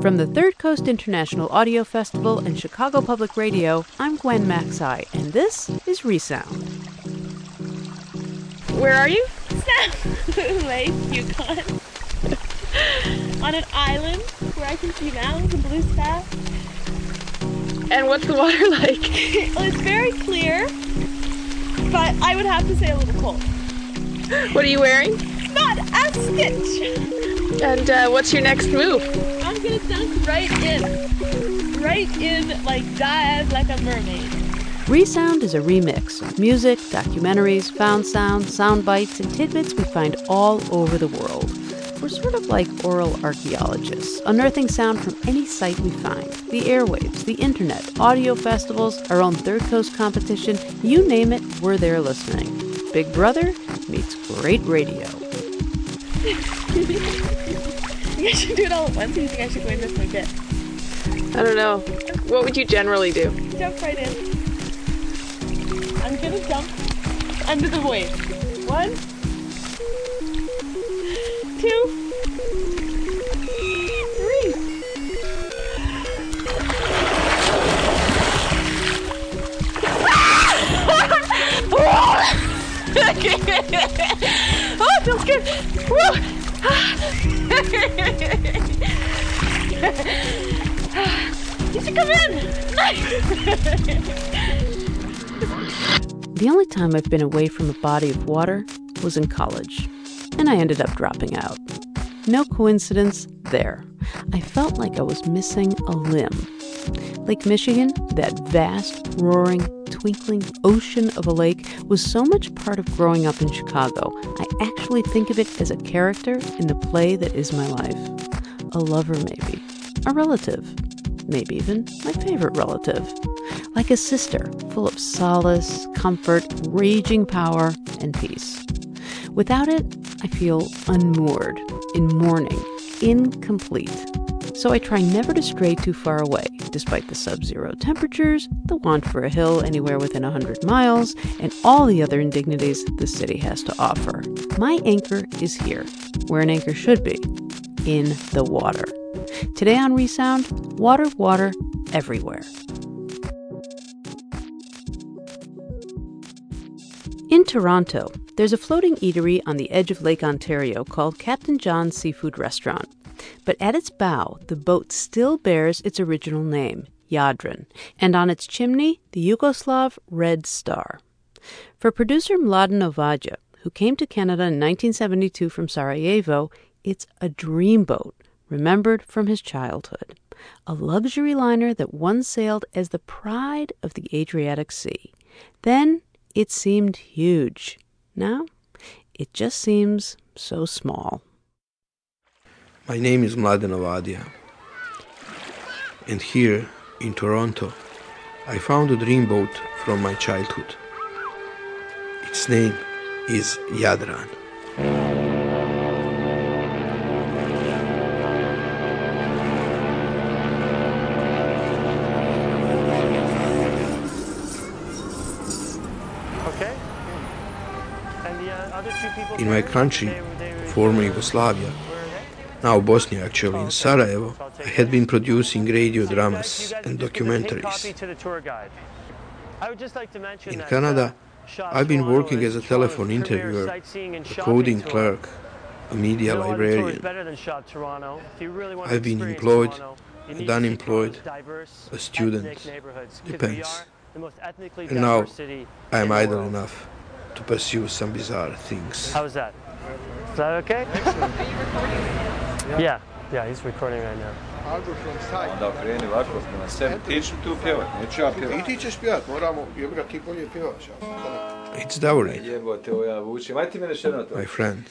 From the Third Coast International Audio Festival and Chicago Public Radio, I'm Gwen Macsai, and this is Resound. Where are you? Lake Yukon. On an island where I can see mountains and blue sky. And what's the water like? well, it's very clear, but I would have to say a little cold. What are you wearing? Not a stitch. And uh, what's your next move? I'm gonna dunk right in. Right in, like dive like a mermaid. Resound is a remix of music, documentaries, found sound, sound bites, and tidbits we find all over the world. We're sort of like oral archaeologists, unearthing sound from any site we find the airwaves, the internet, audio festivals, our own Third Coast competition you name it, we're there listening. Big Brother meets great radio. you guys should do it all at once. You think I should go in this my bit? I don't know. What would you generally do? Jump right in. I'm gonna jump under the wave. One, two, three. oh, it feels good. You should come in. The only time I've been away from a body of water was in college, and I ended up dropping out. No coincidence there. I felt like I was missing a limb. Lake Michigan, that vast, roaring, twinkling ocean of a lake, was so much part of growing up in Chicago. I actually think of it as a character in the play that is my life. A lover, maybe. A relative. Maybe even my favorite relative. Like a sister, full of solace, comfort, raging power, and peace. Without it, I feel unmoored, in mourning, incomplete. So I try never to stray too far away, despite the sub zero temperatures, the want for a hill anywhere within 100 miles, and all the other indignities the city has to offer. My anchor is here, where an anchor should be in the water. Today on Resound, water, water, everywhere. In Toronto, there's a floating eatery on the edge of Lake Ontario called Captain John's Seafood Restaurant. But at its bow, the boat still bears its original name, Jadran, and on its chimney, the Yugoslav Red Star. For producer Mladen Ovadija, who came to Canada in 1972 from Sarajevo, it's a dreamboat remembered from his childhood. A luxury liner that once sailed as the pride of the Adriatic Sea. Then it seemed huge. Now it just seems so small. My name is Mladen Ovadija. And here in Toronto, I found a dreamboat from my childhood. Its name is Jadran. In my country, former Yugoslavia, now Bosnia actually, in Sarajevo, I had been producing radio dramas and documentaries. In Canada, I've been working as a telephone interviewer, a coding clerk, a media librarian. I've been employed and unemployed, a student, depends. And now I am idle enough to pursue some bizarre things. How is that? Is that okay? Yeah, yeah, he's recording right now. Da kreni ovako na sebi. Ti ću tu pjevat, neću ja pjevat. I ti ćeš pjevat, moramo, jebra, ti bolje pjevaš. It's Dowry, Jebote, ovo ja vučem. Aj ti mene še jedno to. my friend.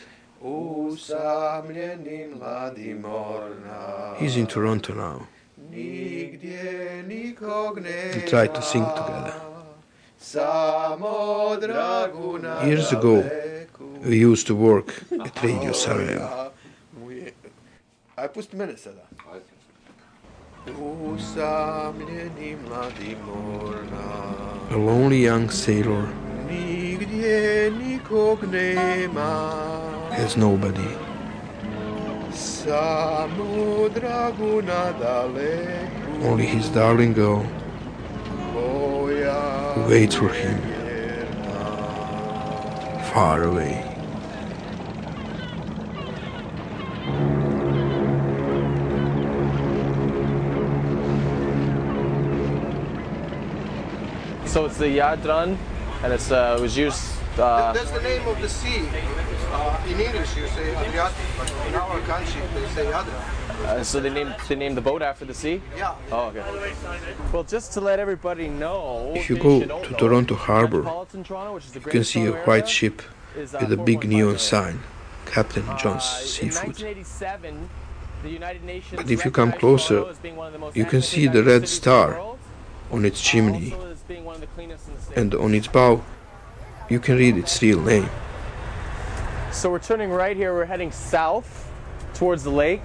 Usamljeni mladi morna, He's in Toronto now. nigdje nikog nema. We try to sing together. Samo draguna Years ago, we used to work at Radio Sarajevo. Muje- Aj, pusti mene sada. Usamljeni mladi morna, A lonely young sailor nigdje nikog nema. has nobody. samu dragu na Only his darling girl koja who waits for him far away. So it's the Yadran, and it's uh, it was used. Uh, That's the name of the sea. Uh, in English you say Adriatic, but in our country they say Yadran. uh, so they named they named the boat after the sea. Yeah. Oh, okay. Well, just to let everybody know, If you go case you don't to know, Toronto Harbor, Toronto, which is the You can see a white Toronto ship is, uh, with a big neon million. sign, Captain John's Uh, Seafood. In the United Nations But if you come closer, Toronto as being one of the most you can see the red cities the star on its chimney, also as being one of the cleanest in the state. and on its bow, you can read its real name. So we're turning right here. We're heading south towards the lake.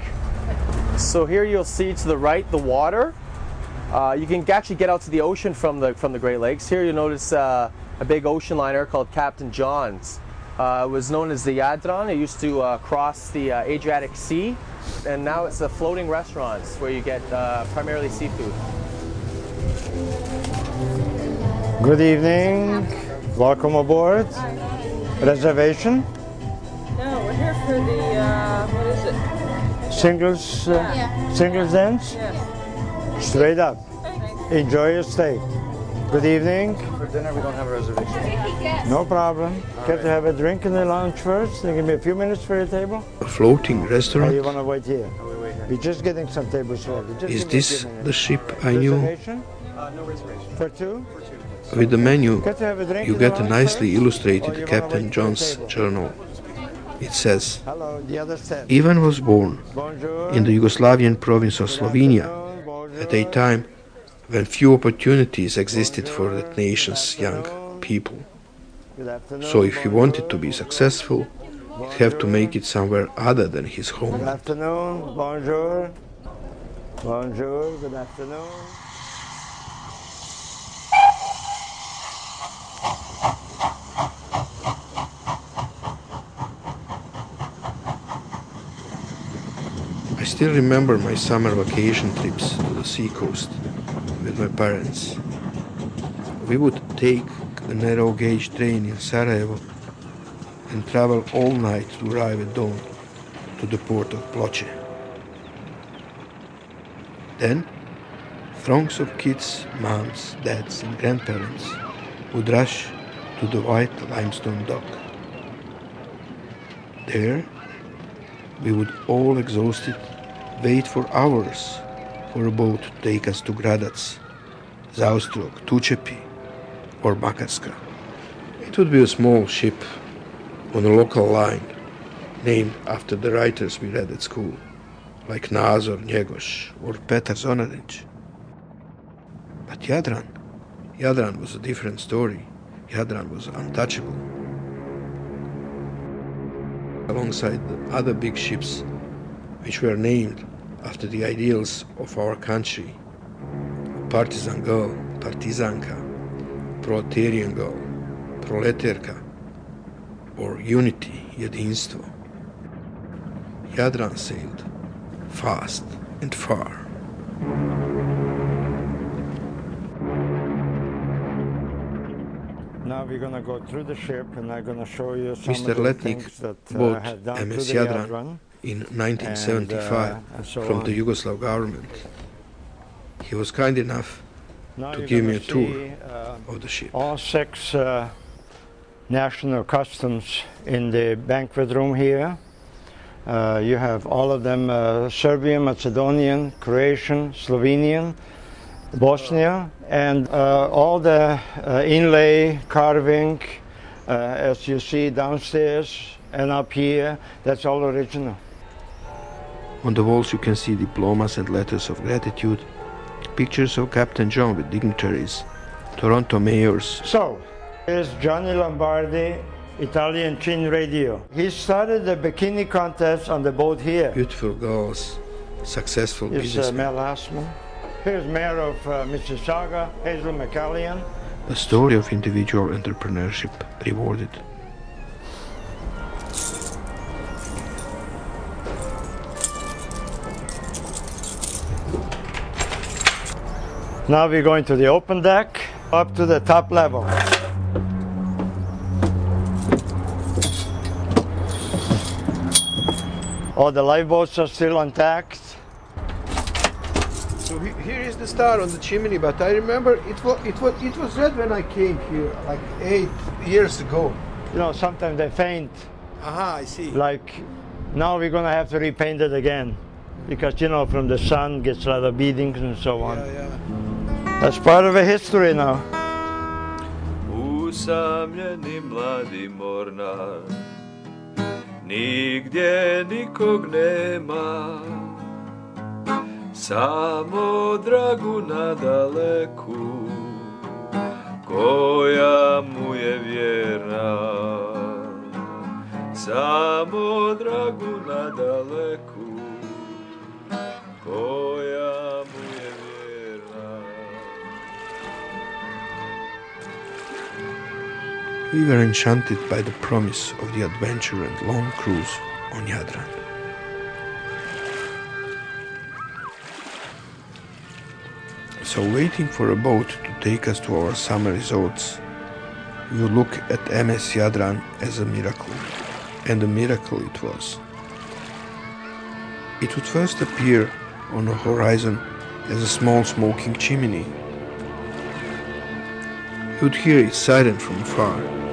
So here you'll see to the right the water. Uh, you can actually get out to the ocean from the from the Great Lakes. Here you'll notice uh, a big ocean liner called Captain John's. Uh, it was known as the Jadran. It used to uh, cross the uh, Adriatic Sea, and now it's a floating restaurants where you get uh, primarily seafood. Good evening. Welcome aboard. Reservation? No, we're here for the, uh, what is it? Singles, uh, singles dance? Yes. Straight up. Enjoy your stay. Good evening. For dinner, we don't have a reservation. No problem. Care to have a drink in the lounge first? Then give me a few minutes for your table. A floating restaurant? Or you want to wait here? We're just getting some tables ready. Just Is give me a this the ship I knew? Reservation? Uh, no reservation. For two? With the menu, you get a nicely illustrated Captain John's journal. It says. Ivan was born in the Yugoslavian province of Slovenia at a time when few opportunities existed for that nation's young people. So if he wanted to be successful, he'd have to make it somewhere other than his home. Good afternoon, bonjour. Bonjour, good afternoon. Still remember my summer vacation trips to the seacoast with my parents. We would take a narrow gauge train in Sarajevo and travel all night to arrive at dawn to the port of Ploče. Then, throngs of kids, moms, dads, and grandparents would rush to the white limestone dock. There, we would all exhausted wait for hours for a boat to take us to Gradac, Zaustrog, Tučepi, or Makarska. It would be a small ship on a local line named after the writers we read at school, like Nazor Njegoš or Petar Zoranić. But Jadran, Jadran was a different story. Jadran was untouchable. Alongside the other big ships, which were named after the ideals of our country partisan girl, partizanka, proletarian girl, proletarka, or unity, jedinstvo. Jadran sailed fast and far. Now we're gonna go through the ship and I'm gonna show you some Mr. of the Letnik things that uh, bought MS Jadran Jadran. In 1975 And, uh, and so from the. Yugoslav government. He was kind enough Now to give me a gonna tour see, uh, of the ship. all six uh, national customs in the banquet room here. Uh, you have all of them uh, Serbian, Macedonian, Croatian, Slovenian, Bosnia, and uh, all the uh, inlay carving, uh, as you see downstairs and up here, that's all original. On the walls you can see diplomas and letters of gratitude, pictures of Captain John with dignitaries, Toronto mayors, So, here's Johnny Lombardi, Italian CHIN Radio. He started the bikini contest on the boat here. beautiful girls, successful Here's uh. Mel Lastman. Here's Mayor of uh, Mississauga, Hazel McCallion. A story of individual entrepreneurship rewarded. Now we're going to the open deck, up to the top level. All the lifeboats are still intact. So he, here is the star on the chimney, but I remember it was it was it was red when I came here like eight years ago. You know, sometimes they faint. Aha, I see. Like now we're gonna have to repaint it again because you know from the sun gets a lot of beadings and so on. Yeah, yeah. That's part of a history now. Usamljeni mladi mornar Nigdje nikog nema Samo dragu Koja mu je vjerna Samo dragu We were enchanted by the promise of the adventure and long cruise on Jadran. So, waiting for a boat to take us to our summer resorts, we look at MS Jadran as a miracle. And a miracle it was. It would first appear on the horizon as a small smoking chimney. You would hear its siren from afar.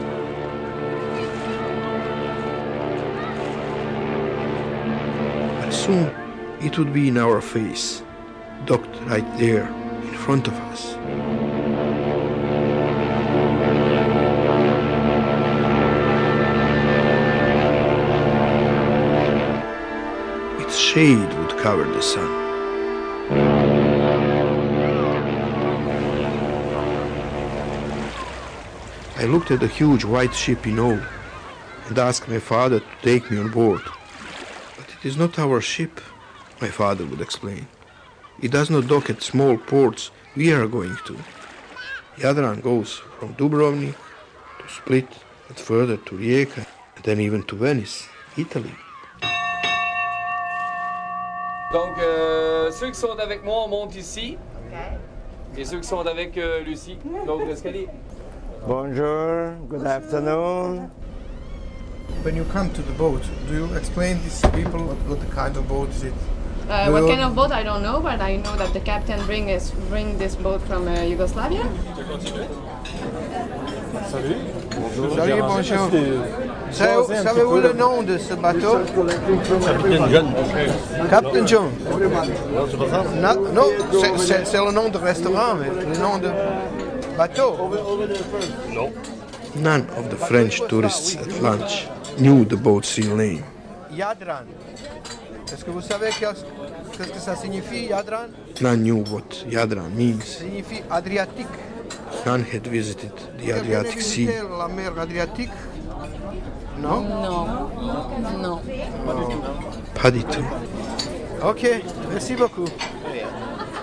Soon it would be in our face, docked right there in front of us. Its shade would cover the sun. I looked at the huge white ship in awe and asked my father to take me on board. But it is not our ship, my father would explain. It does not dock at small ports we are going to. Jadran goes from Dubrovnik to Split and further to Rijeka and then even to Venice, Italy. Donc, euh, ceux qui sont avec moi, on monte ici. Et ceux qui sont avec euh, Lucie, l'autre escalier. Bonjour, good afternoon. When you come to the boat, do you explain these people what, what the kind of boat is it? Uh, what kind of boat I don't know, but I know that the captain bring is bring this boat from uh, Yugoslavia. Salut. Salut, bonjour. Savez- Savez-vous le nom de ce bateau Captain John. Captain John. Non, non, c'est- c'est c'est le nom de restaurant, mais le nom de bateau. No. None of the French tourists at lunch knew the boat's real name. Jadran. Est-ce que vous savez qu'est-ce qu'est-ce que ça signifie, Jadran None knew what Jadran means. Ça signifie Adriatique. None had visited the Quelqu'un a Adriatic visité Sea. la mer Adriatique Non Non, non. Pas du tout. Ok, merci beaucoup.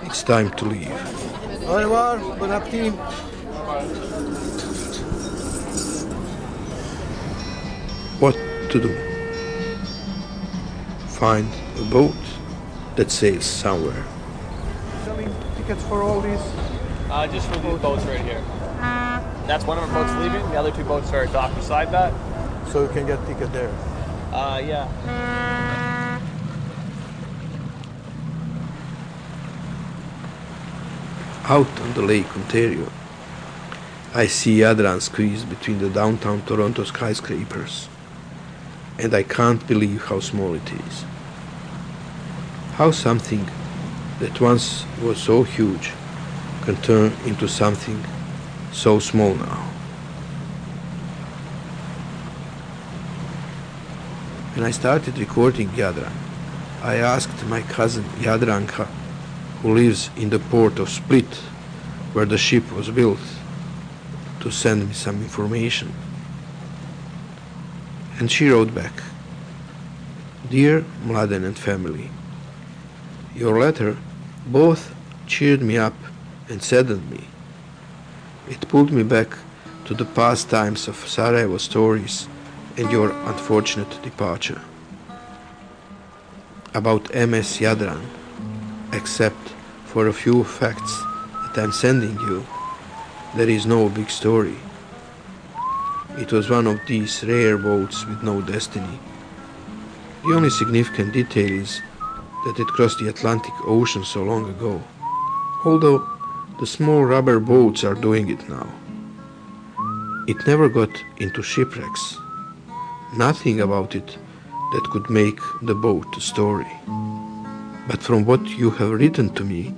It's time to leave. Au revoir, bon appétit. What to do? Find a boat that sails somewhere. Selling tickets for all these? Uh, just for these boats right here. That's one of our boats leaving. The other two boats are docked beside that. So you can get ticket there. Uh, yeah. Out on the Lake Ontario, I see Jadran squeezed between the downtown Toronto skyscrapers, and I can't believe how small it is. How something that once was so huge can turn into something so small now. When I started recording Jadran, I asked my cousin Jadranka, who lives in the port of Split, where the ship was built, to send me some information. And she wrote back Dear Mladen and family, your letter both cheered me up and saddened me. It pulled me back to the past times of Sarajevo stories and your unfortunate departure. About MS Jadran, except for a few facts that I'm sending you, there is no big story. It was one of these rare boats with no destiny. The only significant detail is that it crossed the Atlantic Ocean so long ago, although the small rubber boats are doing it now. It never got into shipwrecks. Nothing about it that could make the boat a story. But from what you have written to me,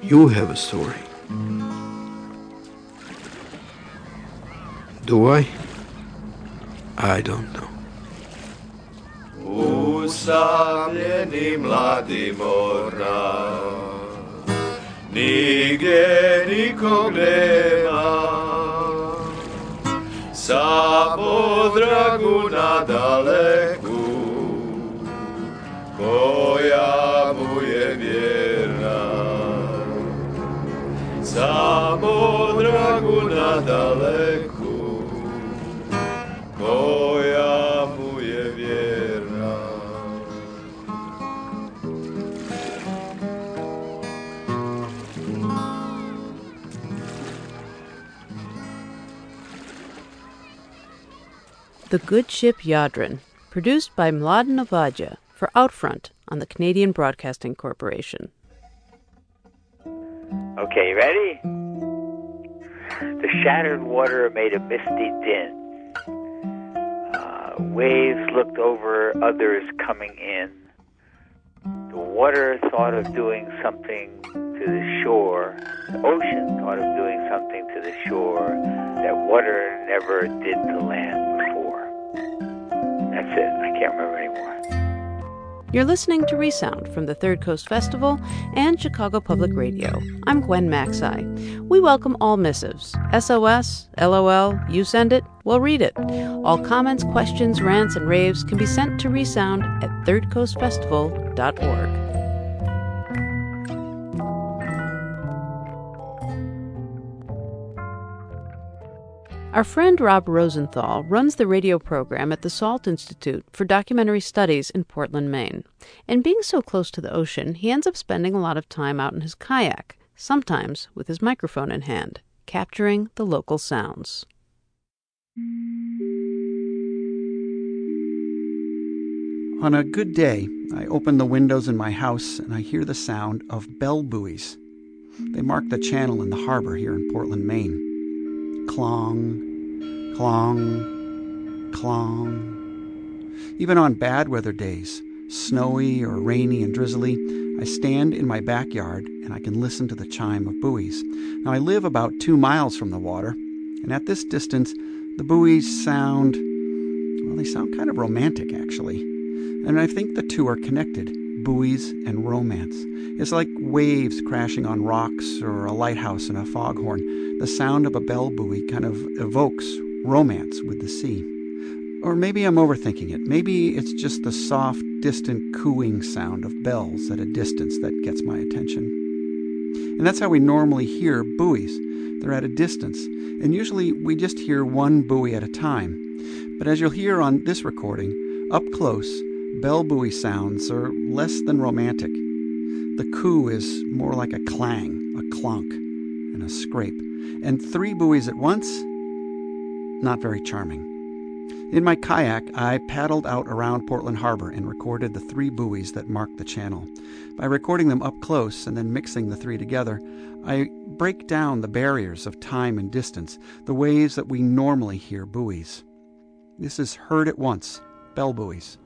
you have a story. Do I? I don't know. Usamljeni mladi mora Nigdje nikog nema Sa podragu na daleku Koja mu je vjerna Sa podragu na daleku koja mu je vjerna. The Good Ship Jadran, produced by Mladen Ovadija for Outfront on the Canadian Broadcasting Corporation. Okay, ready? The shattered water made a misty din. Waves looked over others coming in. The water thought of doing something to the shore. The ocean thought of doing something to the shore that water never did to land before. That's it. I can't remember anymore. You're listening to Resound from the Third Coast Festival and Chicago Public Radio. I'm Gwen Macsai. We welcome all missives SOS, LOL, you send it, we'll read it. All comments, questions, rants, and raves can be sent to Resound at thirdcoastfestival.org. Our friend Rob Rosenthal runs the radio program at the Salt Institute for Documentary Studies in Portland, Maine. And being so close to the ocean, he ends up spending a lot of time out in his kayak, sometimes with his microphone in hand, capturing the local sounds. On a good day, I open the windows in my house and I hear the sound of bell buoys. They mark the channel in the harbor here in Portland, Maine. Clong, clong, clong. Even on bad weather days, snowy or rainy and drizzly, I stand in my backyard and I can listen to the chime of buoys. Now, I live about two miles from the water, and at this distance, the buoys sound, well, they sound kind of romantic, actually. And I think the two are connected buoys and romance. It's like waves crashing on rocks or a lighthouse in a foghorn. The sound of a bell buoy kind of evokes romance with the sea. Or maybe I'm overthinking it. Maybe it's just the soft, distant cooing sound of bells at a distance that gets my attention. And that's how we normally hear buoys. They're at a distance, and usually we just hear one buoy at a time. But as you'll hear on this recording, up close, bell buoy sounds are less than romantic. The coo is more like a clang, a clunk, and a scrape. And three buoys at once? Not very charming. In my kayak, I paddled out around Portland Harbor and recorded the three buoys that mark the channel. By recording them up close and then mixing the three together, I break down the barriers of time and distance, the ways that we normally hear buoys. This is heard at once, bell buoys.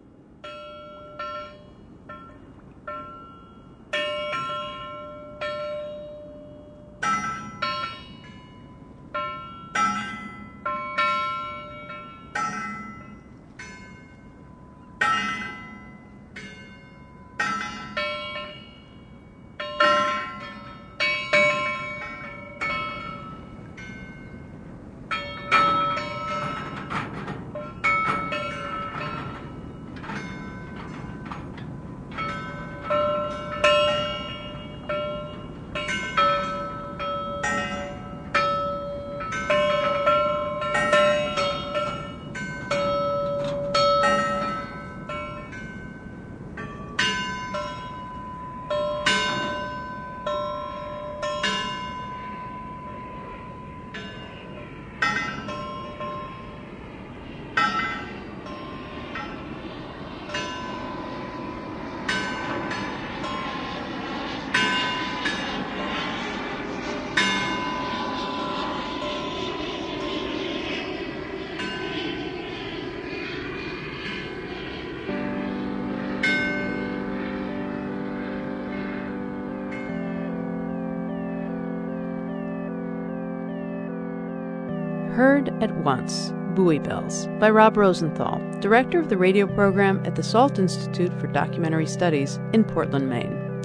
Heard at Once Buoy Bells by Rob Rosenthal, director of the radio program at the Salt Institute for Documentary Studies in Portland, Maine.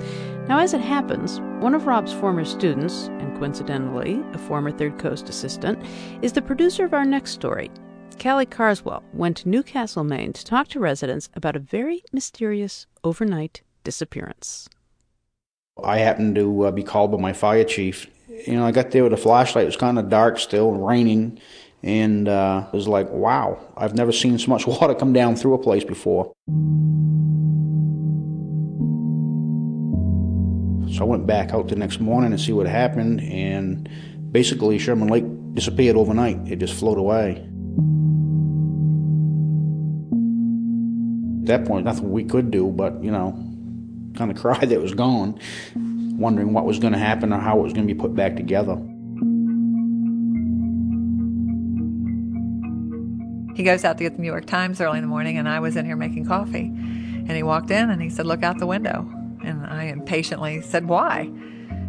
Now, as it happens, one of Rob's former students, and coincidentally, a former Third Coast assistant, is the producer of our next story. Cally Carswell went to Newcastle, Maine to talk to residents about a very mysterious overnight disappearance. I happened to uh, be called by my fire chief. You know, I got there with a flashlight. It was kind of dark still, raining, and uh, it was like, wow, I've never seen so much water come down through a place before. So I went back out the next morning to see what happened, and basically Sherman Lake disappeared overnight. It just floated away. At that point, nothing we could do but, you know, kind of cry that it was gone, wondering what was going to happen or how it was going to be put back together. He goes out to get the New York Times early in the morning, and I was in here making coffee. And he walked in and he said, Look out the window. And I impatiently said, Why?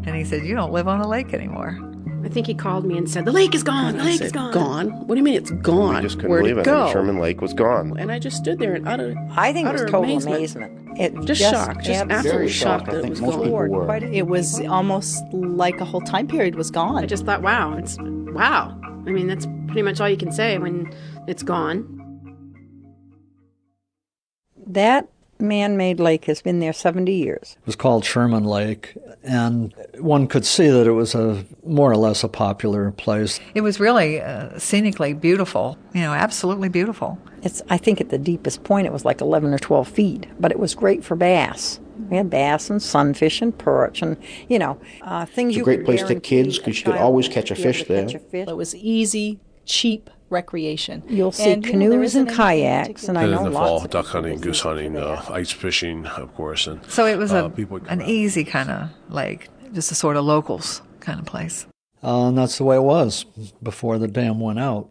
And he said, You don't live on a lake anymore. I think he called me and said, The lake is gone. The lake said, is gone. Gone? What do you mean it's gone? I just couldn't Where'd believe it it. go? Sherman Lake was gone. And I just stood there in utter I think it was total amazement. amazement. It just, just shocked, just absolutely absolutely shocked. shocked I that it think was most gone. people were. It was almost like a whole time period was gone. I just thought, wow, it's wow. I mean, that's pretty much all you can say when it's gone. That man-made lake has been there 70 years. It was called Sherman Lake, and one could see that it was a more or less a popular place. It was really uh, scenically beautiful, you know, absolutely beautiful. It's I think at the deepest point it was like 11 or 12 feet, but it was great for bass. We had bass and sunfish and perch and you know uh, things It's a great could place to guarantee kids because you could always catch a fish there. catch a fish. It was easy, cheap recreation. You'll see And, you know, canoes and kayaks, and I And know in the lots fall, of duck hunting, goose hunting, uh, ice fishing, of course, and So it was uh, a, people would an easy kind of lake, just a sort of locals kind of place. Uh, and that's the way it was before the dam went out.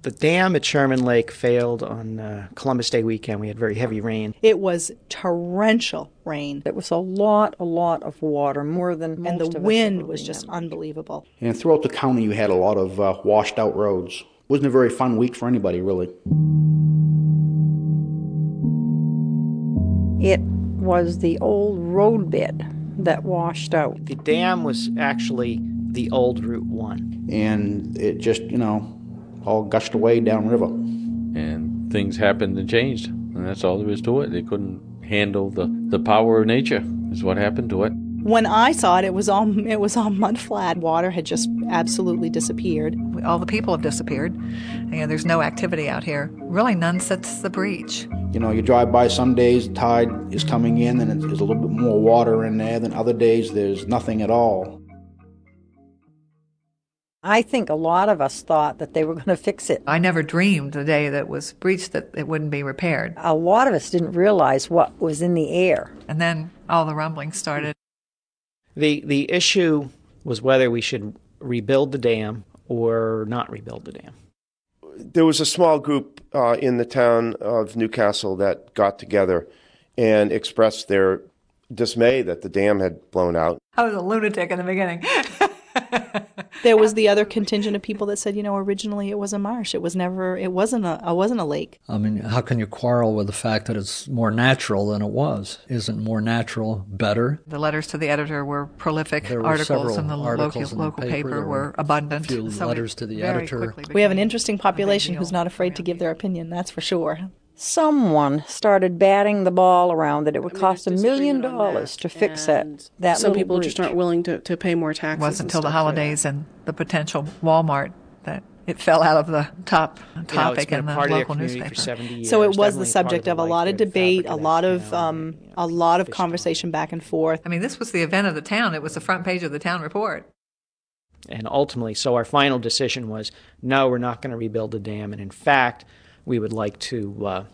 The dam at Sherman Lake failed on uh, Columbus Day weekend. We had very heavy rain. It was torrential rain. It was a lot, a lot of water, more than and most the of us wind ever was just unbelievable. And throughout the county, you had a lot of uh, washed out roads. Wasn't a very fun week for anybody, really. It was the old road bed that washed out. The dam was actually the old Route 1. And it just, you know, all gushed away downriver. and things happened and changed, and that's all there is to it. They couldn't handle the, the power of nature. Is what happened to it. When I saw it, it was all it was all mud flat. Water had just absolutely disappeared. All the people have disappeared. You know, there's no activity out here. Really, none since the breach. You know, you drive by some days, the tide is coming in and there's a little bit more water in there. Than other days, there's nothing at all. I think a lot of us thought that they were going to fix it. I never dreamed the day that was breached that it wouldn't be repaired. A lot of us didn't realize what was in the air. And then all the rumbling started. The, the issue was whether we should rebuild the dam or not rebuild the dam. There was a small group uh, in the town of Newcastle that got together and expressed their dismay that the dam had blown out. I was a lunatic in the beginning. There was the other contingent of people that said, you know, originally it was a marsh. It was never. It wasn't a. It wasn't a lake. I mean, how can you quarrel with the fact that it's more natural than it was? Isn't more natural better? The letters to the editor were prolific. There were articles several in the articles local, in the local paper. paper, were were abundant. few so letters to the editor. We have an interesting population who's not afraid to give their opinion. That's for sure. Someone started batting the ball around that it would cost a million dollars to fix that. That Some people breach. just aren't willing to, to pay more taxes. It wasn't until the stuff for holidays and the potential Walmart that it fell out of the top topic been a in the part of the local newspaper. years. So it was the part subject the of a lot of debate, a lot of of that um, a lot of conversation back and forth. I mean, this was the event of the town. It was the front page of the town report. And ultimately, so our final decision was no, we're not going to rebuild the dam. And in fact, we would like to uh,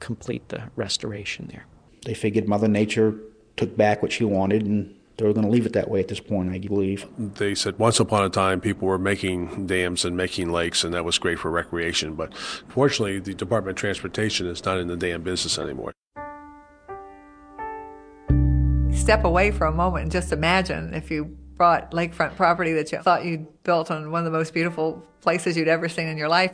complete the restoration there. They figured Mother Nature took back what she wanted and they were going to leave it that way at this point, I believe. They said once upon a time people were making dams and making lakes, and that was great for recreation. But fortunately, the Department of Transportation is not in the dam business anymore. Step away for a moment and just imagine if you bought lakefront property that you thought you'd built on one of the most beautiful places you'd ever seen in your life.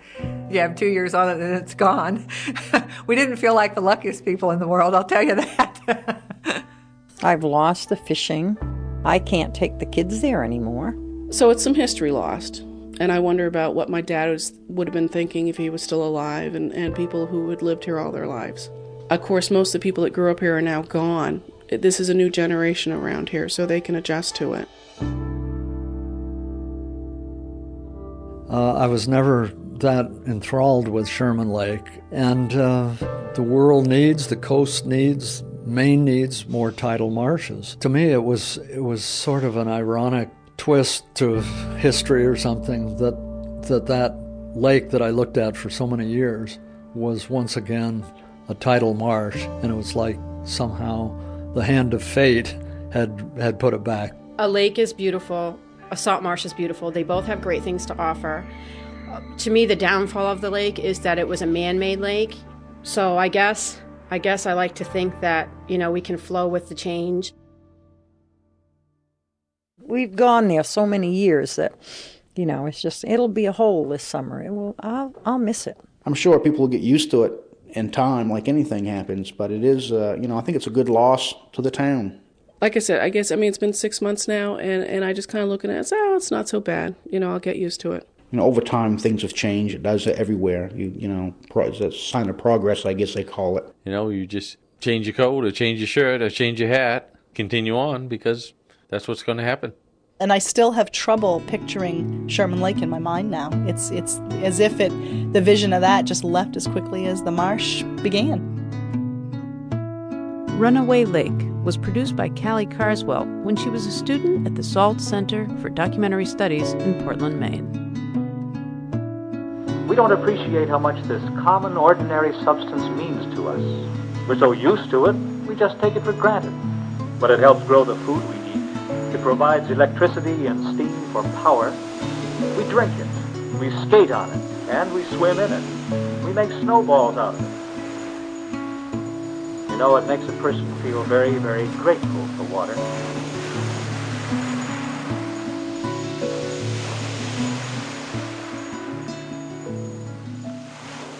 You have two years on it and it's gone. we didn't feel like the luckiest people in the world, I'll tell you that. I've lost the fishing. I can't take the kids there anymore. So it's some history lost. And I wonder about what my dad was, would have been thinking if he was still alive and, and people who had lived here all their lives. Of course, most of the people that grew up here are now gone. This is a new generation around here, so they can adjust to it. Uh, I was never that enthralled with Sherman Lake, and uh, the world needs, the coast needs, Maine needs more tidal marshes. To me, it was it was sort of an ironic twist to history or something that that that lake that I looked at for so many years was once again a tidal marsh, and it was like somehow the hand of fate had had put it back. A lake is beautiful. A salt marsh is beautiful. They both have great things to offer. To me, the downfall of the lake is that it was a man-made lake. So I guess I guess I like to think that you know we can flow with the change. We've gone there so many years that, you know, it's just it'll be a hole this summer. It will. I'll I'll miss it. I'm sure people will get used to it in time, like anything happens. But it is, uh, you know, I think it's a good loss to the town. Like I said, I guess I mean it's been six months now, and and I just kind of looking at it, oh, it's not so bad. You know, I'll get used to it. You know, over time things have changed. It does everywhere. You you know, it's a sign of progress, I guess they call it. You know, you just change your coat or change your shirt or change your hat, continue on because that's what's going to happen. And I still have trouble picturing Sherman Lake in my mind now. It's it's as if it the vision of that just left as quickly as the marsh began. Runaway Lake was produced by Cally Carswell when she was a student at the Salt Center for Documentary Studies in Portland, Maine. We don't appreciate how much this common, ordinary substance means to us. We're so used to it, we just take it for granted. But it helps grow the food we eat. It provides electricity and steam for power. We drink it, we skate on it, and we swim in it. We make snowballs out of it. Know, it makes a person feel very, very grateful for water.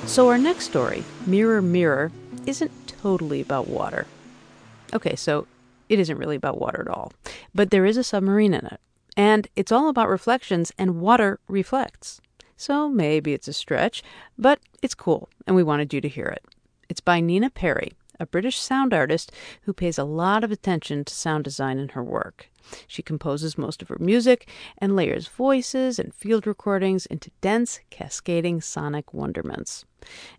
So, our next story, Mirror Mirror, isn't totally about water. Okay, so it isn't really about water at all, but there is a submarine in it. And it's all about reflections, and water reflects. So maybe it's a stretch, but it's cool, and we wanted you to hear it. It's by Nina Perry, a British sound artist who pays a lot of attention to sound design in her work. She composes most of her music and layers voices and field recordings into dense, cascading sonic wonderments.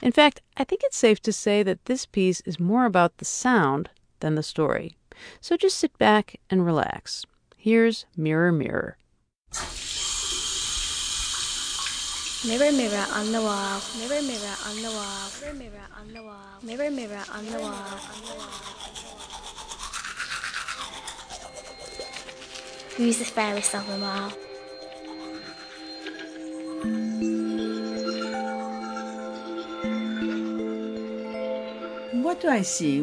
In fact, I think it's safe to say that this piece is more about the sound than the story. So just sit back and relax. Here's Mirror Mirror. Mirror, mirror on the wall. Mirror, mirror on the wall. Mirror, mirror on the wall. Mirror, mirror on the wall. Who's the fairest of them all? What do I see?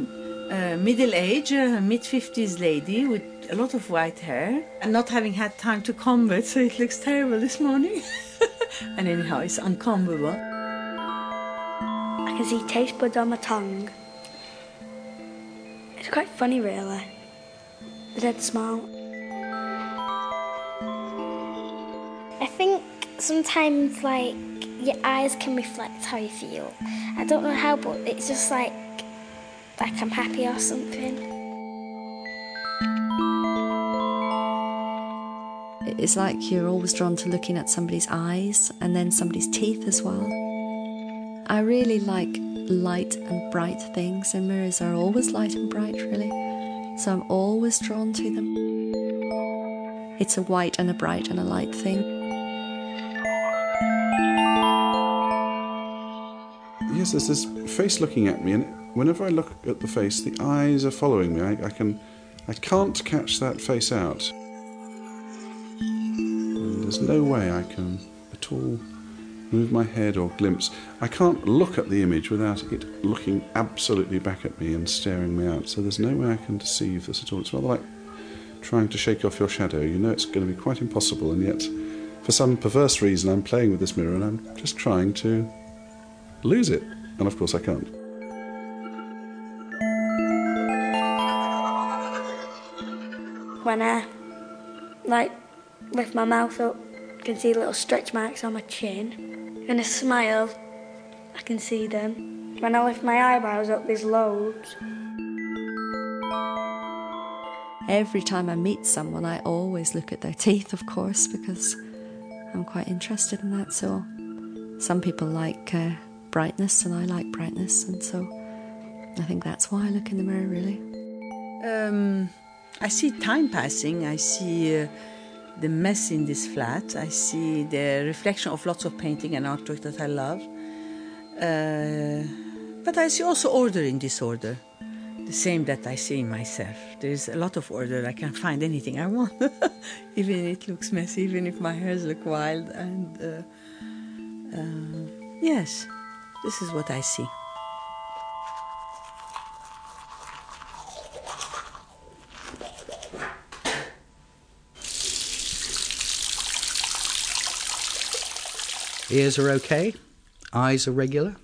A middle age, mid 50s lady with a lot of white hair and not having had time to comb it, so it looks terrible this morning. and anyhow, it's uncomfortable. I can see taste buds on my tongue. It's quite funny, really. The dead smile. I think sometimes, like, your eyes can reflect how you feel. I don't know how, but it's just like, like I'm happy or something. It's like you're always drawn to looking at somebody's eyes and then somebody's teeth as well. I really like light and bright things, and mirrors are always light and bright, really. So I'm always drawn to them. It's a white and a bright and a light thing. Yes, there's this face looking at me, and whenever I look at the face, the eyes are following me. I, I can, I can't catch that face out. There's no way I can at all move my head or glimpse. I can't look at the image without it looking absolutely back at me and staring me out. So there's no way I can deceive this at all. It's rather like trying to shake off your shadow. You know it's going to be quite impossible, and yet, for some perverse reason, I'm playing with this mirror and I'm just trying to lose it. And of course, I can't. When I like lift my mouth up, I can see little stretch marks on my chin. When I smile, I can see them. When I lift my eyebrows up, there's loads. Every time I meet someone, I always look at their teeth, of course, because I'm quite interested in that. So, some people like uh, brightness, and I like brightness, and so I think that's why I look in the mirror, really. Um, I see time passing. I see uh, the mess in this flat. I see the reflection of lots of painting and artwork that I love. Uh, but I see also order in disorder, the same that I see in myself. There is a lot of order. I can find anything I want, even if it looks messy, even if my hairs look wild. And uh, uh, yes, this is what I see. Ears are okay. Eyes are regular.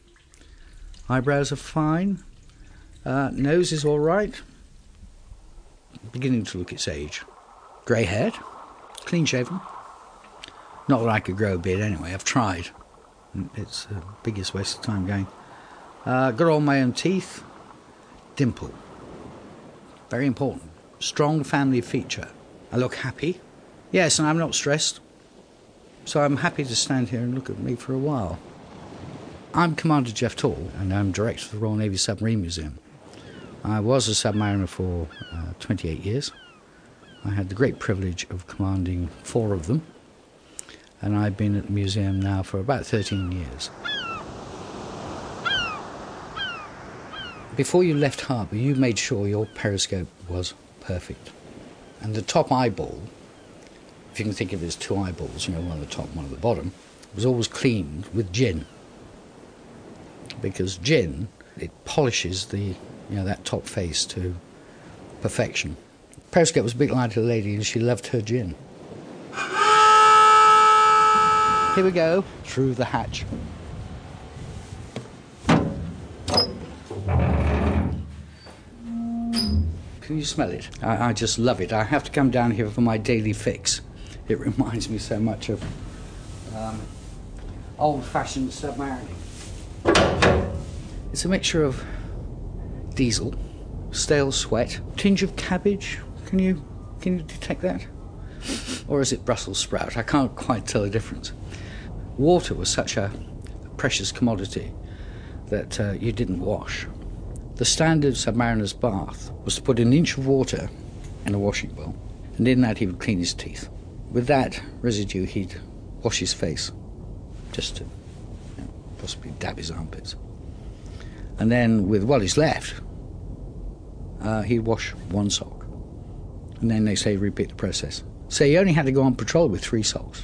Eyebrows are fine. Uh, nose is all right. Beginning to look its age. Grey haired. Clean shaven. Not that I could grow a beard anyway. I've tried. It's the biggest waste of time going. Uh, got all my own teeth. Dimple. Very important. Strong family feature. I look happy. Yes, and I'm not stressed. So I'm happy to stand here and look at me for a while. I'm Commander Jeff Tall, and I'm director of the Royal Navy Submarine Museum. I was a submariner for uh, 28 years. I had the great privilege of commanding four of them, and I've been at the museum now for about 13 years. Before you left harbour, you made sure your periscope was perfect. And the top eyeball if you can think of it as two eyeballs, you know, one at the top, one at the bottom, was always cleaned with gin. Because gin, it polishes the, you know, that top face to perfection. Periscope was a bit like a lady and she loved her gin. Here we go, through the hatch. Can you smell it? I, I just love it. I have to come down here for my daily fix it reminds me so much of um, old-fashioned submarining. It's a mixture of diesel, stale sweat, tinge of cabbage. Can you can you detect that? Or is it Brussels sprout? I can't quite tell the difference. Water was such a precious commodity that uh, you didn't wash. The standard submariner's bath was to put an inch of water in a washing bowl, and in that he would clean his teeth. With that residue, he'd wash his face, just to you know, possibly dab his armpits. And then, with what is left, uh, he'd wash one sock. And then they say repeat the process. So he only had to go on patrol with three socks.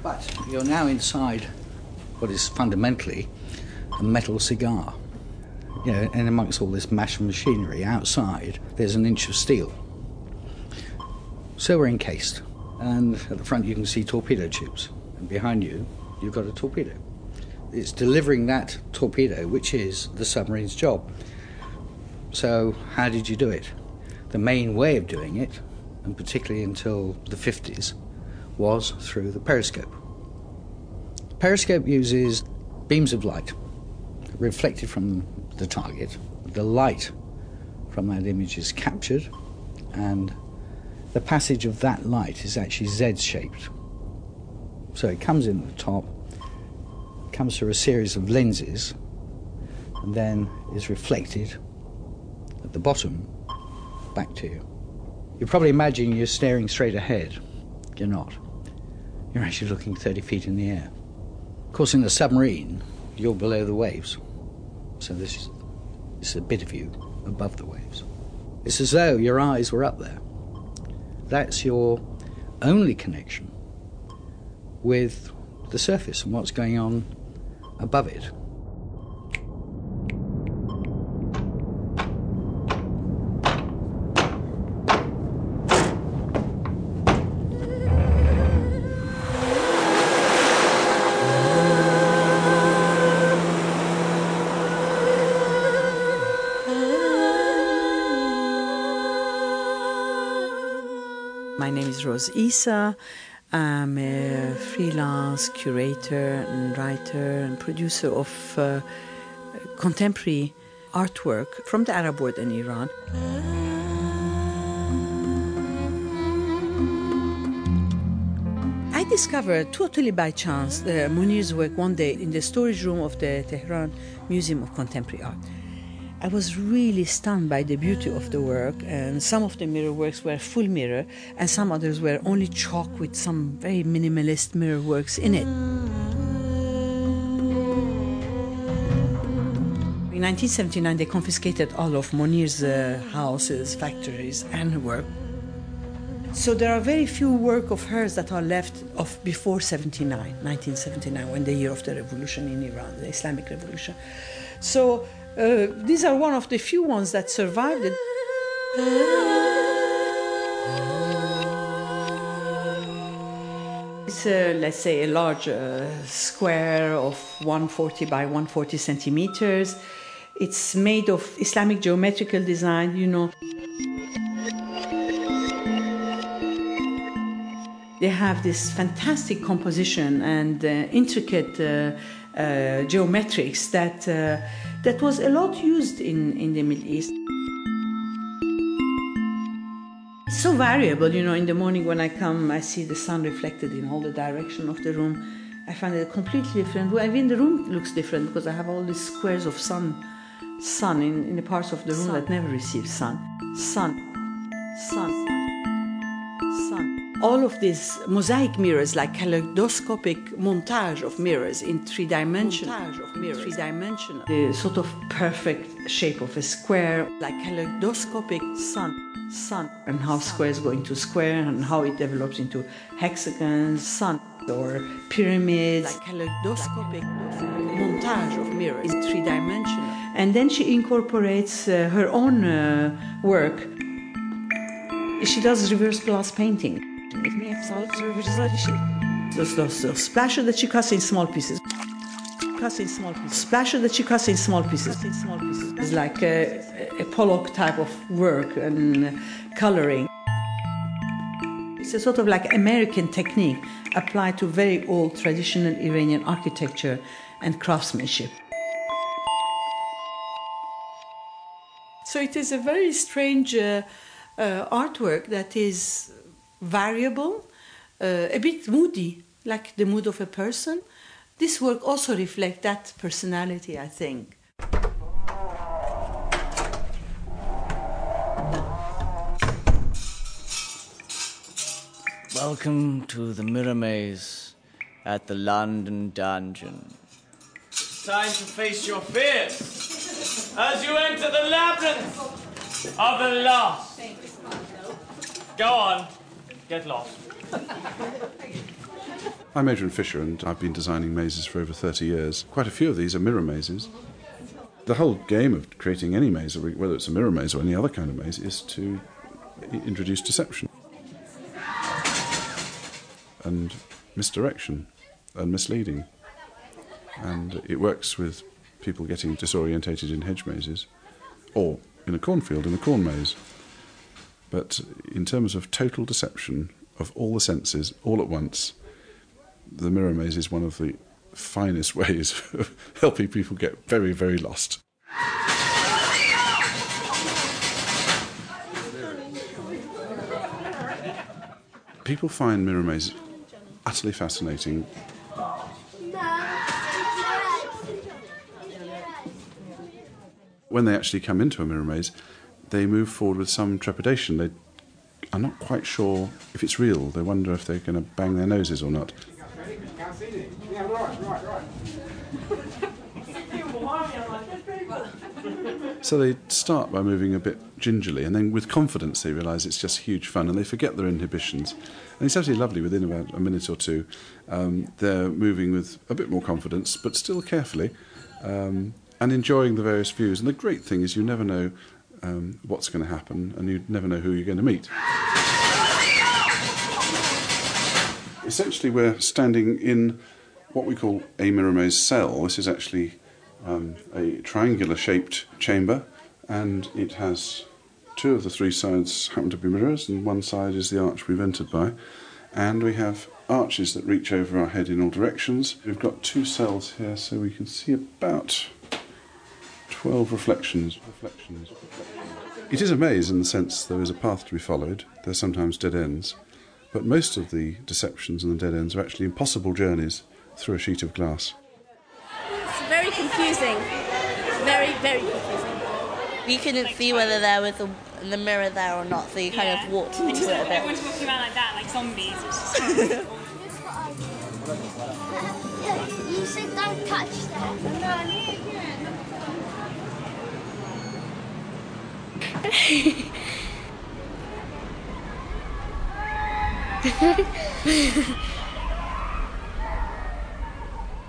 But you're now inside what is fundamentally a metal cigar. You know, and amongst all this mash machinery outside, there's an inch of steel. So we're encased, and at the front you can see torpedo tubes, and behind you you've got a torpedo. It's delivering that torpedo, which is the submarine's job. So, how did you do it? The main way of doing it, and particularly until the 50s, was through the periscope. Periscope uses beams of light reflected from the target. The light from that image is captured and the passage of that light is actually Z shaped. So it comes in at the top, comes through a series of lenses, and then is reflected at the bottom back to you. You probably imagine you're staring straight ahead. You're not. You're actually looking 30 feet in the air. Of course, in the submarine, you're below the waves. So this is, this is a bit of you above the waves. It's as though your eyes were up there. That's your only connection with the surface and what's going on above it. Name Isa. I'm a freelance curator and writer and producer of uh, contemporary artwork from the Arab world and Iran. I discovered totally by chance uh, Monir's work one day in the storage room of the Tehran Museum of Contemporary Art. I was really stunned by the beauty of the work, and some of the mirror works were full mirror, and some others were only chalk with some very minimalist mirror works in it. In 1979, they confiscated all of Monir's uh, houses, factories, and work. So there are very few work of hers that are left of before 79, 1979, when the year of the revolution in Iran, the Islamic Revolution. So uh, these are one of the few ones that survived. It. It's uh, let's say a large uh, square of 140 by 140 centimeters. It's made of Islamic geometrical design, you know. They have this fantastic composition and uh, intricate uh, uh, geometrics that that was a lot used in, in the Middle East. It's so variable, you know. In the morning when I come, I see the sun reflected in all the direction of the room. I find it completely different. Even the room looks different because I have all these squares of sun, sun in, in the parts of the room sun. that never receive sun, sun, sun, sun all of these mosaic mirrors, like kaleidoscopic montage of mirrors in three dimensions, three dimensional, the sort of perfect shape of a square, like kaleidoscopic sun, sun, and how squares go into square and how it develops into hexagons, sun, or pyramids, like kaleidoscopic montage of mirrors in three dimensional. And then she incorporates uh, her own uh, work. She does reverse glass painting. Those, those, those splashes that she cuts in small pieces. In small pieces. Splashes that she cuts in small pieces. In small pieces. It's like a, a Pollock type of work and coloring. It's a sort of like American technique applied to very old traditional Iranian architecture and craftsmanship. So it is a very strange uh, uh, artwork that is variable, uh, a bit moody, like the mood of a person. This work also reflects that personality, I think. Welcome to the Mirror Maze at the London Dungeon. It's time to face your fears as you enter the labyrinth of the lost. Go on, get lost. I'm Adrian Fisher, and I've been designing mazes for over 30 years. Quite a few of these are mirror mazes. The whole game of creating any maze, whether it's a mirror maze or any other kind of maze, is to introduce deception and misdirection and misleading. And it works with people getting disorientated in hedge mazes or in a cornfield in a corn maze. But in terms of total deception of all the senses all at once, the mirror maze is one of the finest ways of helping people get very, very lost. People find mirror mazes utterly fascinating. When they actually come into a mirror maze, they move forward with some trepidation. They are not quite sure if it's real. They wonder if they're going to bang their noses or not. So they start by moving a bit gingerly, and then with confidence they realise it's just huge fun, and they forget their inhibitions. And it's absolutely lovely. Within about a minute or two, um, they're moving with a bit more confidence, but still carefully, um, and enjoying the various views. And the great thing is, you never know um, what's going to happen, and you never know who you're going to meet. Essentially, we're standing in what we call a maze cell. This is actually um, a triangular shaped chamber and it has Two of the three sides happen to be mirrors, and one side is the arch we've entered by. And we have arches that reach over our head in all directions. We've got two cells here, so we can see about 12 reflections. reflections. It is a maze in the sense there is a path to be followed. there are sometimes dead ends. But most of the deceptions and the dead ends are actually impossible journeys through a sheet of glass. It's very confusing. Very, very confusing. You couldn't see whether there was a, the mirror there or not, so you kind Yeah. of walked And into just it a bit. Everyone's walking around like that, like zombies. It's just You said don't touch that.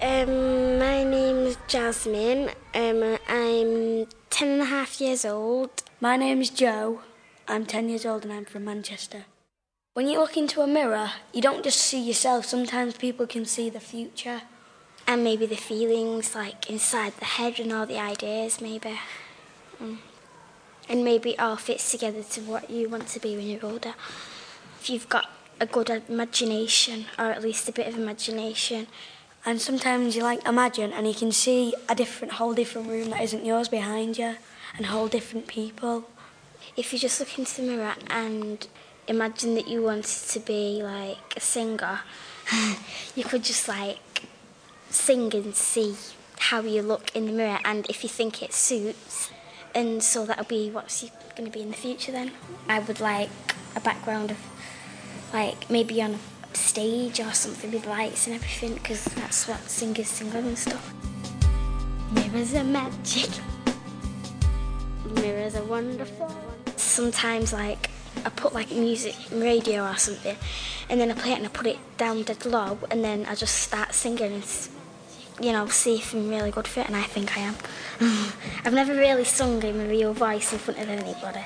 Um, my name's Jasmine. Um, I'm ten and a half years old. My name's Joe. I'm 10 years old and I'm from Manchester. When you look into a mirror, you don't just see yourself. Sometimes people can see the future. And maybe the feelings, like inside the head and all the ideas, maybe. Mm. And maybe it all fits together to what you want to be when you're older. If you've got a good imagination, or at least a bit of imagination. And sometimes you like imagine and you can see a different, whole different room that isn't yours behind you and whole different people. If you just look into the mirror and imagine that you wanted to be like a singer, you could just like sing and see how you look in the mirror and if you think it suits and so that'll be what's going to be in the future then. I would like a background of like maybe on a stage or something with lights and everything because that's what singers sing on and stuff. Mirrors are magic. Mirrors are wonderful. Sometimes like I put like music radio or something and then I play it and I put it down dead low and then I just start singing you know see if I'm really good for it and I think I am. I've never really sung in my real voice in front of anybody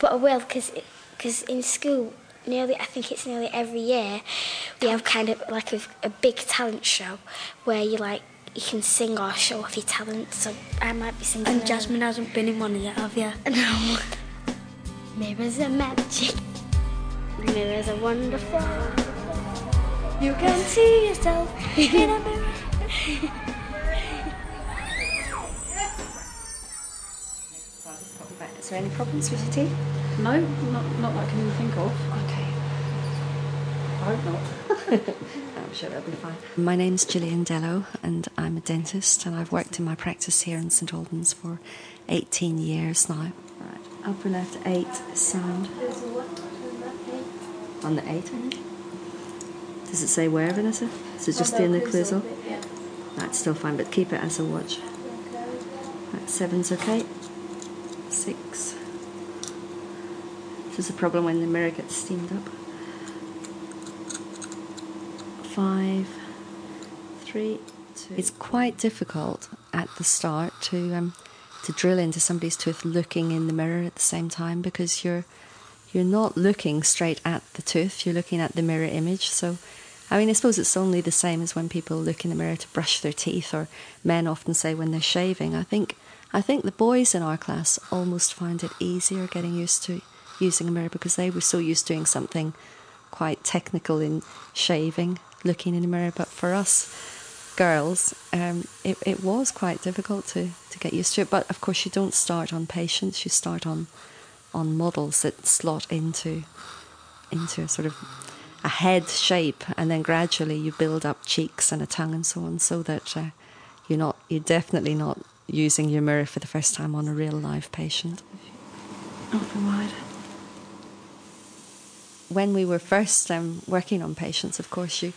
but I will because because in school nearly I think it's nearly every year we have kind of like a, a big talent show where you like you can sing or show off your talent so I might be singing And. Jasmine hasn't been in one of yet, have you? No. Mirrors are magic. Mirrors are wonderful. You can see yourself in a mirror. Is there any problems with your teeth? No, not, not that I can even think of. Okay. I hope not. I'm sure they'll be fine. My name's Gillian Dello, and I'm a dentist, and I've worked in my practice here in St Albans for 18 years now. Right, upper left eight sound. On the eight, I think. Does it say where, Vanessa? Is it just in the occlusal? That's still fine, but keep it as a watch. Right, seven's okay. Six. This is a problem when the mirror gets steamed up. Five, three, two. It's quite difficult at the start to um, to drill into somebody's tooth looking in the mirror at the same time because you're you're not looking straight at the tooth. You're looking at the mirror image. So, I mean, I suppose it's only the same as when people look in the mirror to brush their teeth, or men often say when they're shaving. I think I think the boys in our class almost find it easier getting used to using a mirror because they were so used to doing something quite technical in shaving, looking in a mirror. But for us girls, um, it, it was quite difficult to, to get used to it. But of course, you don't start on patients; you start on on models that slot into into a sort of a head shape, and then gradually you build up cheeks and a tongue and so on, so that uh, you're not you're definitely not using your mirror for the first time on a real live patient. Open wide. When we were first um, working on patients, of course, you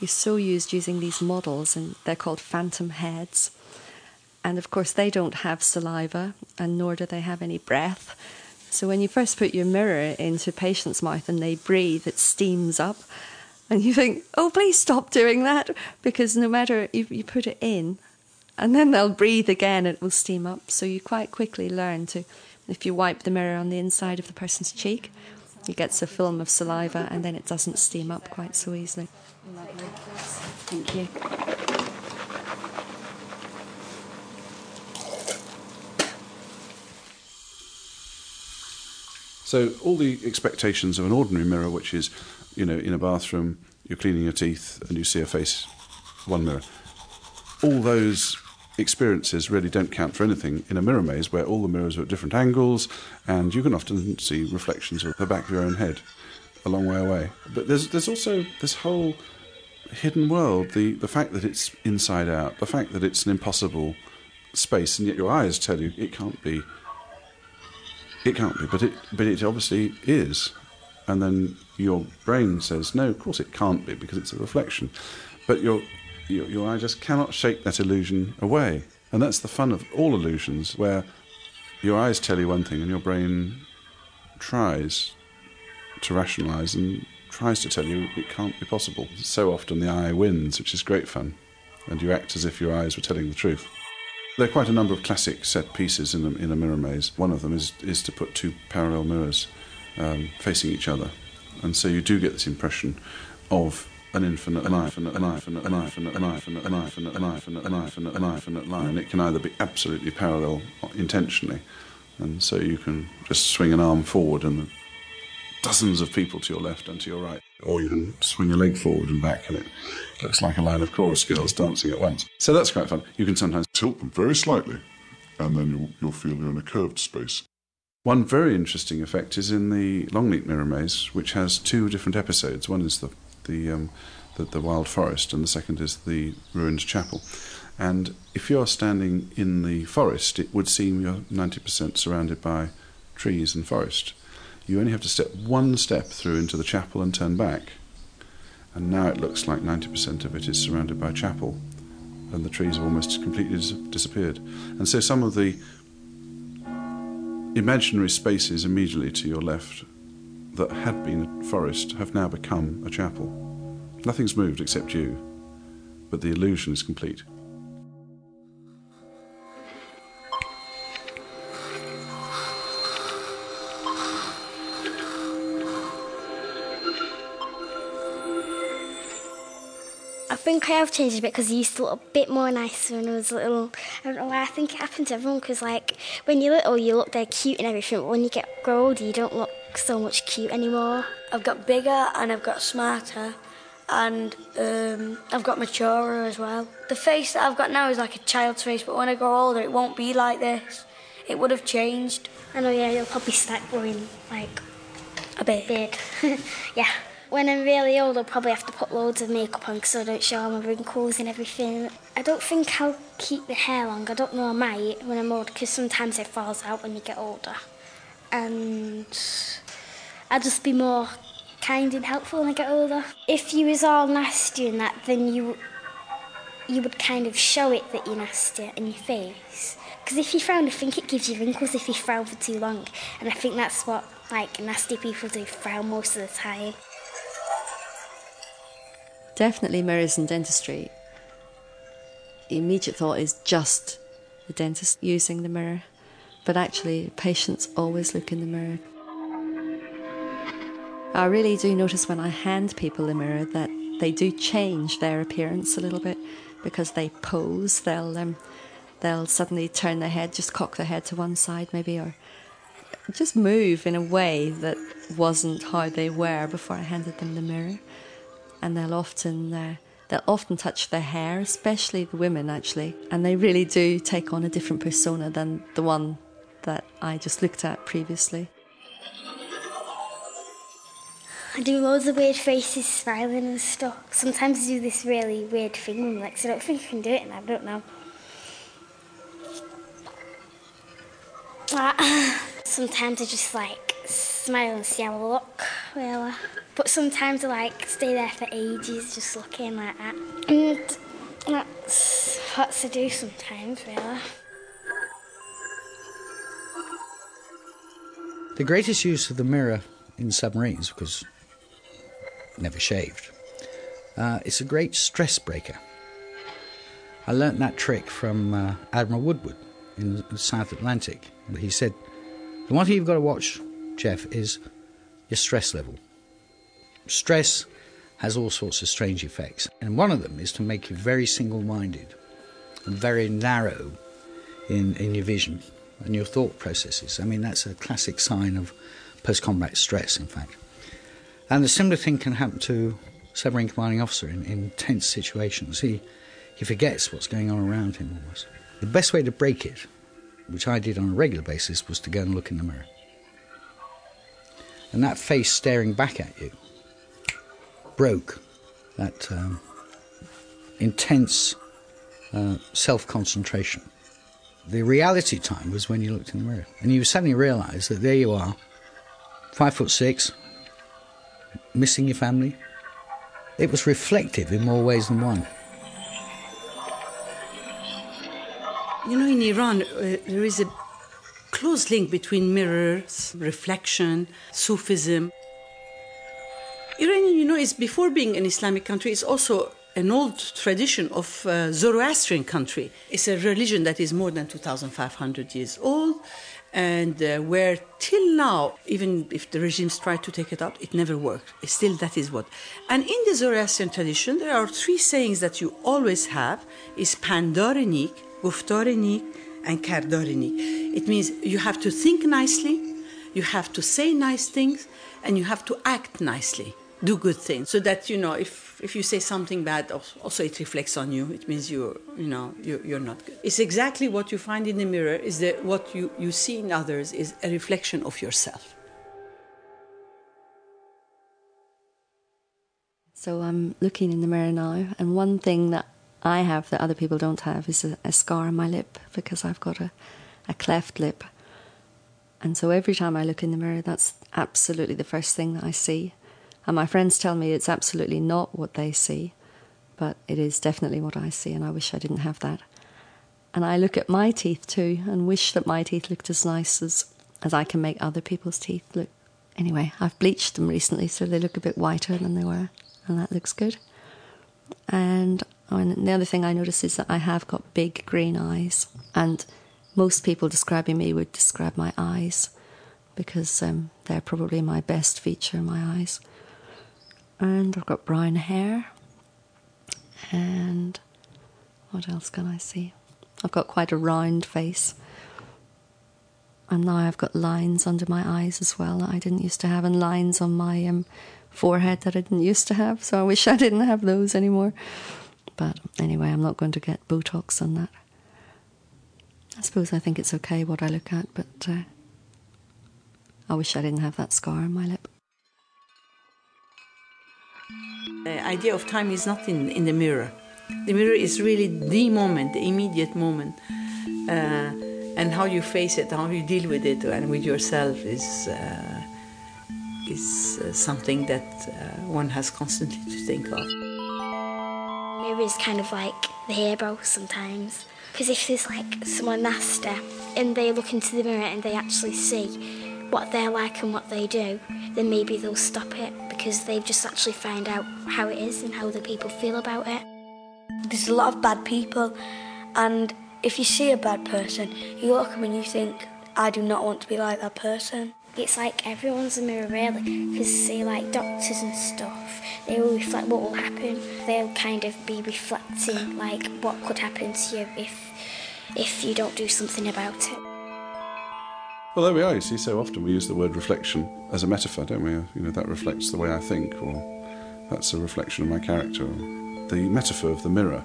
you're so used using these models, and they're called phantom heads. And of course, they don't have saliva, and nor do they have any breath. So when you first put your mirror into a patient's mouth and they breathe, it steams up. And you think, oh, please stop doing that. Because no matter, you, you put it in, and then they'll breathe again, it will steam up. So you quite quickly learn to, if you wipe the mirror on the inside of the person's cheek, it gets a film of saliva, and then it doesn't steam up quite so easily. Thank you. So all the expectations of an ordinary mirror, which is, you know, in a bathroom, you're cleaning your teeth and you see a face, one mirror. All those experiences really don't count for anything in a mirror maze where all the mirrors are at different angles and you can often see reflections of the back of your own head a long way away. But there's there's also this whole hidden world, the, the fact that it's inside out, the fact that it's an impossible space and yet your eyes tell you it can't be it can't be, but it but it obviously is. And then your brain says, No, of course it can't be because it's a reflection. But your your, your eye just cannot shake that illusion away. And that's the fun of all illusions, where your eyes tell you one thing and your brain tries to rationalize and tries to tell you it can't be possible. So often the eye wins, which is great fun, and you act as if your eyes were telling the truth. There are quite a number of classic set pieces in a, in a mirror maze. One of them is, is to put two parallel mirrors um, facing each other. And so you do get this impression of an infinite life, an infinite life, an infinite life, an infinite life, an infinite line. And a life, and a life, and a life, and a life, and it can either be absolutely parallel intentionally, and so you can just swing an arm forward and dozens of people to your left and to your right. Or you can swing a leg forward and back and it looks like a line of chorus girls dancing at once. So that's quite fun. You can sometimes tilt them very slightly and then you'll, you'll feel you're in a curved space. One very interesting effect is in the Longleat Mirror Maze, which has two different episodes. One is the the, um, the, the wild forest, and the second is the ruined chapel. And if you're standing in the forest, it would seem you're 90% surrounded by trees and forest. You only have to step one step through into the chapel and turn back. And now it looks like 90% of it is surrounded by chapel, and the trees have almost completely dis- disappeared. And so some of the imaginary spaces immediately to your left that had been a forest have now become a chapel. Nothing's moved except you, but the illusion is complete. Think I have changed a bit because I used to look a bit more nicer when I was little. I don't know why. I think it happened to everyone because, like, when you're little, you look very cute and everything, but when you get grow older, you don't look so much cute anymore. I've got bigger and I've got smarter and um, I've got maturer as well. The face that I've got now is like a child's face, but when I grow older, it won't be like this. It would have changed. I know, yeah, you'll probably start growing like a bit big. yeah. When I'm really old, I'll probably have to put loads of makeup on so I don't show all my wrinkles and everything. I don't think I'll keep the hair long. I don't know I might when I'm old because sometimes it falls out when you get older. And I'll just be more kind and helpful when I get older. If you was all nasty and that, then you you would kind of show it that you're nasty in your face. Because if you frown, I think it gives you wrinkles if you frown for too long. And I think that's what like nasty people do, frown most of the time. Definitely mirrors in dentistry. The immediate thought is just the dentist using the mirror, but actually, patients always look in the mirror. I really do notice when I hand people a mirror that they do change their appearance a little bit because they pose. They'll um, they'll suddenly turn their head, just cock their head to one side, maybe, or just move in a way that wasn't how they were before I handed them the mirror. And they'll often uh, they'll often touch their hair, especially the women actually, and they really do take on a different persona than the one that I just looked at previously. I do loads of weird faces, smiling and stuff. Sometimes I do this really weird thing with my legs. I don't think I can do it, and I don't know. Ah, Sometimes I just like smile and see how I look, really. But sometimes I like stay there for ages, just looking like that. And that's what I do sometimes, really. The greatest use of the mirror in submarines, because never shaved, uh, it's a great stress breaker. I learnt that trick from uh, Admiral Woodward in the South Atlantic. He said, The one thing you've got to watch, Jeff, is your stress level. Stress has all sorts of strange effects, and one of them is to make you very single minded and very narrow in, in your vision and your thought processes. I mean, that's a classic sign of post combat stress, in fact. And a similar thing can happen to submarine commanding officer in, in tense situations. He, he forgets what's going on around him almost. The best way to break it, which I did on a regular basis, was to go and look in the mirror. And that face staring back at you broke that um, intense uh, self concentration. The reality time was when you looked in the mirror and you suddenly realised that there you are, five foot six, missing your family. It was reflective in more ways than one. You know, in Iran, uh, there is a close link between mirrors, reflection, Sufism. Iran, you know, is before being an Islamic country, is also an old tradition of uh, Zoroastrian country. It's a religion that is more than 2,500 years old, and uh, where till now, even if the regimes tried to take it out, it never worked. Still, that is what. And in the Zoroastrian tradition, there are three sayings that you always have: is pandarenik, guftarenik, and kardarenik. It means you have to think nicely, you have to say nice things, and you have to act nicely do good things so that you know if if you say something bad also it reflects on you. It means you're, you know you're, you're not good. It's exactly what you find in the mirror is that what you you see in others is a reflection of yourself. So I'm looking in the mirror now, and one thing that I have that other people don't have is a, a scar on my lip because I've got a, a cleft lip. And so every time I look in the mirror, that's absolutely the first thing that I see. And my friends tell me it's absolutely not what they see, but it is definitely what I see, and I wish I didn't have that. And I look at my teeth too and wish that my teeth looked as nice as, as I can make other people's teeth look. Anyway, I've bleached them recently so they look a bit whiter than they were, and that looks good. And, and the other thing I notice is that I have got big green eyes, and most people describing me would describe my eyes because um, they're probably my best feature, my eyes and I've got brown hair. And what else can I see? I've got quite a round face. And now I've got lines under my eyes as well that I didn't used to have, and lines on my um, forehead that I didn't used to have. So I wish I didn't have those anymore. But anyway, I'm not going to get Botox on that. I suppose I think it's okay what I look at, but uh, I wish I didn't have that scar on my lip. The idea of time is not in, in the mirror. The mirror is really the moment, the immediate moment. Uh, and how you face it, how you deal with it, and with yourself is, uh, is uh, something that uh, one has constantly to think of. Mirror is kind of like the hero sometimes. Because if there's like someone nasty and they look into the mirror and they actually see what they're like and what they do, then maybe they'll stop it because they've just actually found out how it is and how the people feel about it. There's a lot of bad people, and if you see a bad person, you look at them and you think, I do not want to be like that person. It's like everyone's a mirror, really, because say like doctors and stuff, they will reflect what will happen. They'll kind of be reflecting like what could happen to you if if you don't do something about it. Well, there we are. You see, so often we use the word reflection as a metaphor, don't we? You know, that reflects the way I think, or that's a reflection of my character. The metaphor of the mirror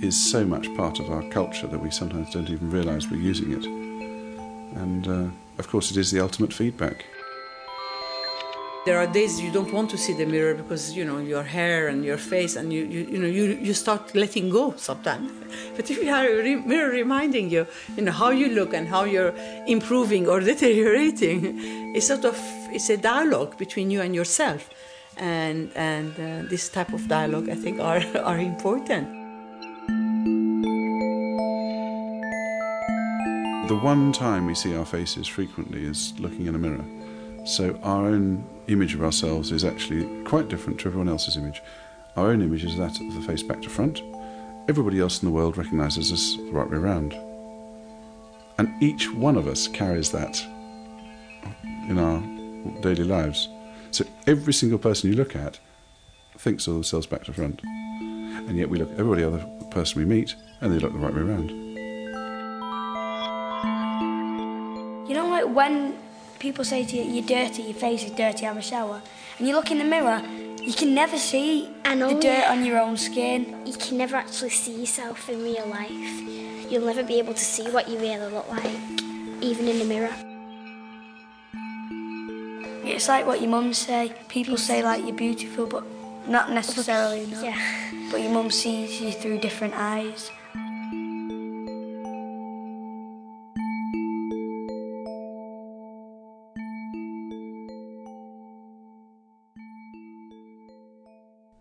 is so much part of our culture that we sometimes don't even realise we're using it. And uh, of course, it is the ultimate feedback. There are days you don't want to see the mirror because you know your hair and your face, and you you, you know you, you start letting go sometimes. But if you have a re- mirror reminding you, you know how you look and how you're improving or deteriorating, it's sort of it's a dialogue between you and yourself, and and uh, this type of dialogue I think are are important. The one time we see our faces frequently is looking in a mirror. So our own image of ourselves is actually quite different to everyone else's image. Our own image is that of the face back to front. Everybody else in the world recognises us the right way around. And each one of us carries that in our daily lives. So every single person you look at thinks of themselves back to front. And yet we look at every other person we meet and they look the right way around. Like when people say to you, you're dirty, your face is dirty, have a shower. And you look in the mirror, you can never see the dirt on your own skin. You can never actually see yourself in real life. You'll never be able to see what you really look like, even in the mirror. It's like what your mum say. People say like you're beautiful, but not necessarily. No. Yeah. But your mum sees you through different eyes.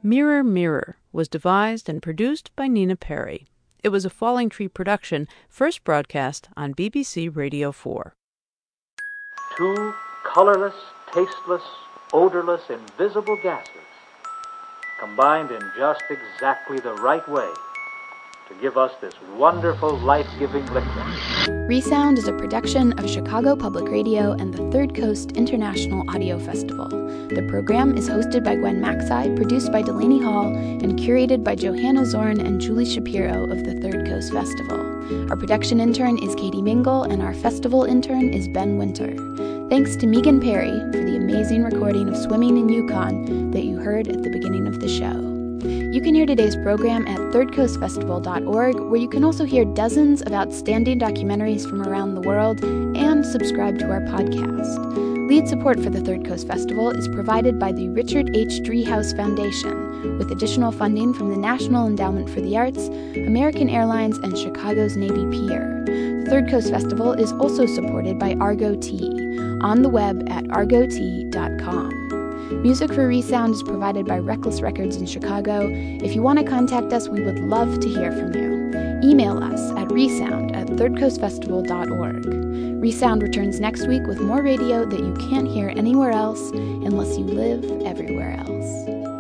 Mirror Mirror was devised and produced by Nina Perry. It was a Falling Tree production, first broadcast on BBC Radio 4. Two colorless, tasteless, odorless, invisible gases combined in just exactly the right way to give us this wonderful life giving liquid. Resound is a production of Chicago Public Radio and the Third Coast International Audio Festival. The program is hosted by Gwen Macsai, produced by Delaney Hall, and curated by Johanna Zorn and Julie Shapiro of the Third Coast Festival. Our production intern is Katie Mingle, and our festival intern is Ben Winter. Thanks to Meagan Perry for the amazing recording of Swimming in Yukon that you heard at the beginning of the show. You can hear today's program at thirdcoastfestival.org, where you can also hear dozens of outstanding documentaries from around the world and subscribe to our podcast. Lead support for the Third Coast Festival is provided by the Richard H. Driehaus Foundation, with additional funding from the National Endowment for the Arts, American Airlines, and Chicago's Navy Pier. The Third Coast Festival is also supported by Argo on the web at argotea.com. Music for Resound is provided by Reckless Records in Chicago. If you want to contact us, we would love to hear from you. Email us at resound at thirdcoastfestival.org. Resound returns next week with more radio that you can't hear anywhere else unless you live everywhere else.